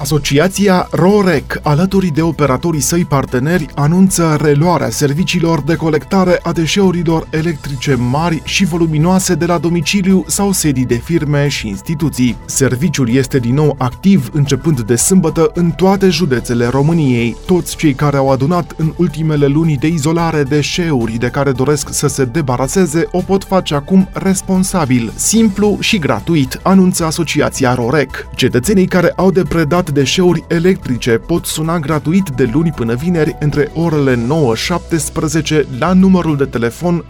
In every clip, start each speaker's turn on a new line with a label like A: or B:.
A: Asociația ROREC, alături de operatorii săi parteneri, anunță reluarea serviciilor de colectare a deșeurilor electrice mari și voluminoase de la domiciliu sau sedii de firme și instituții. Serviciul este din nou activ începând de sâmbătă în toate județele României. Toți cei care au adunat în ultimele luni de izolare deșeuri de care doresc să se debaraseze o pot face acum responsabil, simplu și gratuit, anunță Asociația ROREC. Cetățenii care au de predat deșeuri electrice pot suna gratuit de luni până vineri între orele 9-17 la numărul de telefon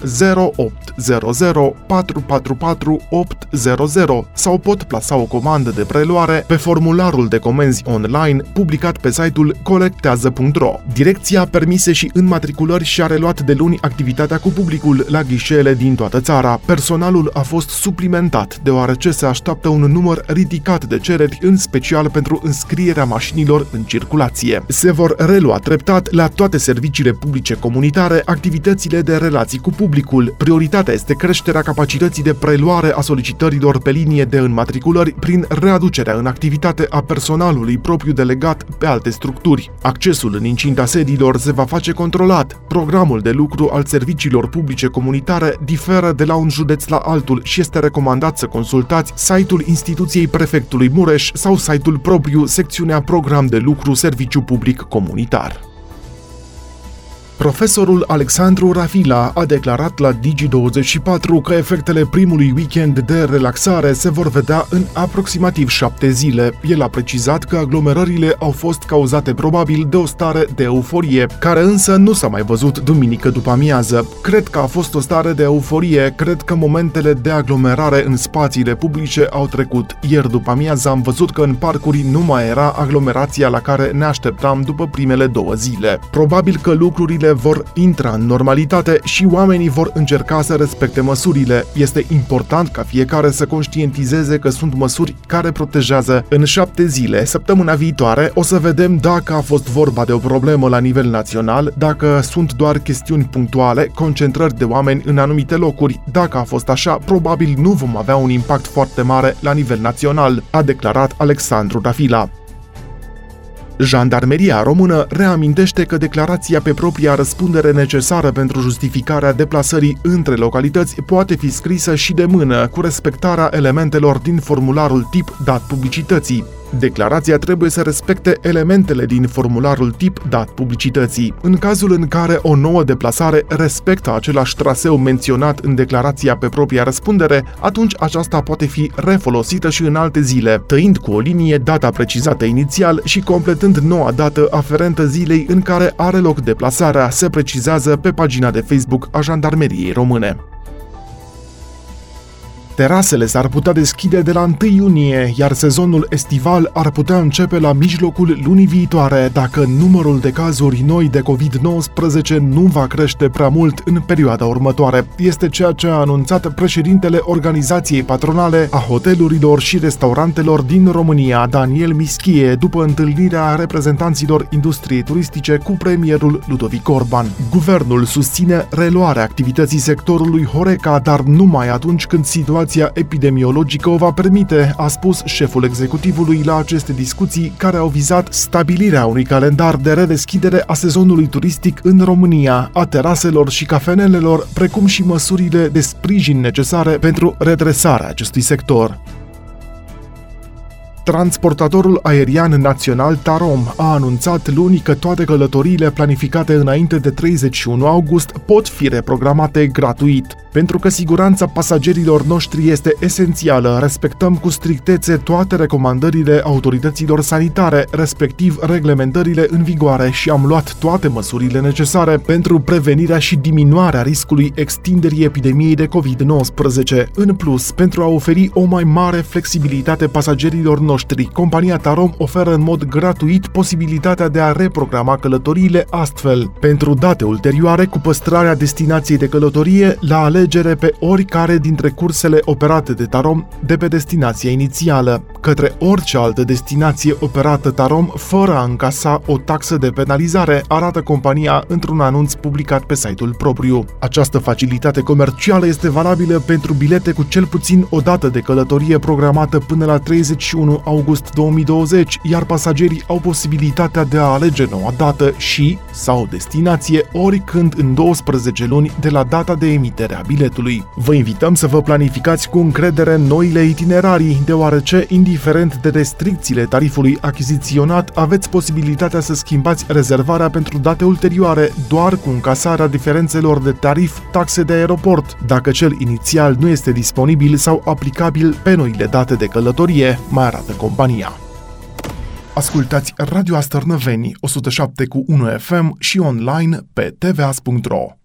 A: 0800 444 800 sau pot plasa o comandă de preluare pe formularul de comenzi online publicat pe site-ul colectează.ro. Direcția permise și înmatriculări și-a reluat de luni activitatea cu publicul la ghișeele din toată țara. Personalul a fost suplimentat deoarece se așteaptă un număr ridicat de cereri, în special pentru înscrierea înscrierea mașinilor în circulație. Se vor relua treptat la toate serviciile publice comunitare activitățile de relații cu publicul. Prioritatea este creșterea capacității de preluare a solicitărilor pe linie de înmatriculări prin readucerea în activitate a personalului propriu delegat pe alte structuri. Accesul în incinta sediilor se va face controlat. Programul de lucru al serviciilor publice comunitare diferă de la un județ la altul și este recomandat să consultați site-ul instituției prefectului Mureș sau site-ul propriu secțiunea Program de lucru Serviciu Public Comunitar. Profesorul Alexandru Rafila a declarat la Digi24 că efectele primului weekend de relaxare se vor vedea în aproximativ șapte zile. El a precizat că aglomerările au fost cauzate probabil de o stare de euforie, care însă nu s-a mai văzut duminică după amiază. Cred că a fost o stare de euforie, cred că momentele de aglomerare în spațiile publice au trecut. Ieri după amiază am văzut că în parcuri nu mai era aglomerația la care ne așteptam după primele două zile. Probabil că lucrurile vor intra în normalitate și oamenii vor încerca să respecte măsurile. Este important ca fiecare să conștientizeze că sunt măsuri care protejează. În șapte zile, săptămâna viitoare, o să vedem dacă a fost vorba de o problemă la nivel național, dacă sunt doar chestiuni punctuale, concentrări de oameni în anumite locuri. Dacă a fost așa, probabil nu vom avea un impact foarte mare la nivel național, a declarat Alexandru Dafila. Jandarmeria română reamintește că declarația pe propria răspundere necesară pentru justificarea deplasării între localități poate fi scrisă și de mână, cu respectarea elementelor din formularul tip dat publicității. Declarația trebuie să respecte elementele din formularul tip dat publicității. În cazul în care o nouă deplasare respectă același traseu menționat în declarația pe propria răspundere, atunci aceasta poate fi refolosită și în alte zile, tăind cu o linie data precizată inițial și completând noua dată aferentă zilei în care are loc deplasarea, se precizează pe pagina de Facebook a Jandarmeriei Române. Terasele s-ar putea deschide de la 1 iunie, iar sezonul estival ar putea începe la mijlocul lunii viitoare dacă numărul de cazuri noi de COVID-19 nu va crește prea mult în perioada următoare. Este ceea ce a anunțat președintele Organizației Patronale a Hotelurilor și Restaurantelor din România, Daniel Mischie, după întâlnirea reprezentanților industriei turistice cu premierul Ludovic Orban. Guvernul susține reluarea activității sectorului Horeca, dar numai atunci când situația situația epidemiologică o va permite, a spus șeful executivului la aceste discuții care au vizat stabilirea unui calendar de redeschidere a sezonului turistic în România, a teraselor și cafenelelor, precum și măsurile de sprijin necesare pentru redresarea acestui sector. Transportatorul aerian național Tarom a anunțat luni că toate călătoriile planificate înainte de 31 august pot fi reprogramate gratuit. Pentru că siguranța pasagerilor noștri este esențială, respectăm cu strictețe toate recomandările autorităților sanitare, respectiv reglementările în vigoare și am luat toate măsurile necesare pentru prevenirea și diminuarea riscului extinderii epidemiei de COVID-19. În plus, pentru a oferi o mai mare flexibilitate pasagerilor noștri, compania Tarom oferă în mod gratuit posibilitatea de a reprograma călătoriile astfel, pentru date ulterioare cu păstrarea destinației de călătorie la ale alegere pe oricare dintre cursele operate de Tarom de pe destinația inițială. către orice altă destinație operată Tarom fără a încasa o taxă de penalizare, arată compania într-un anunț publicat pe site-ul propriu. Această facilitate comercială este valabilă pentru bilete cu cel puțin o dată de călătorie programată până la 31 august 2020, iar pasagerii au posibilitatea de a alege noua dată și sau destinație oricând în 12 luni de la data de emitere a biletului. Vă invităm să vă planificați cu încredere noile itinerarii, deoarece, indiferent de restricțiile tarifului achiziționat, aveți posibilitatea să schimbați rezervarea pentru date ulterioare doar cu încasarea diferențelor de tarif taxe de aeroport, dacă cel inițial nu este disponibil sau aplicabil pe noile date de călătorie, mai arată compania. Ascultați Radio Astărnăveni 107 cu 1 FM și online pe tvas.ro.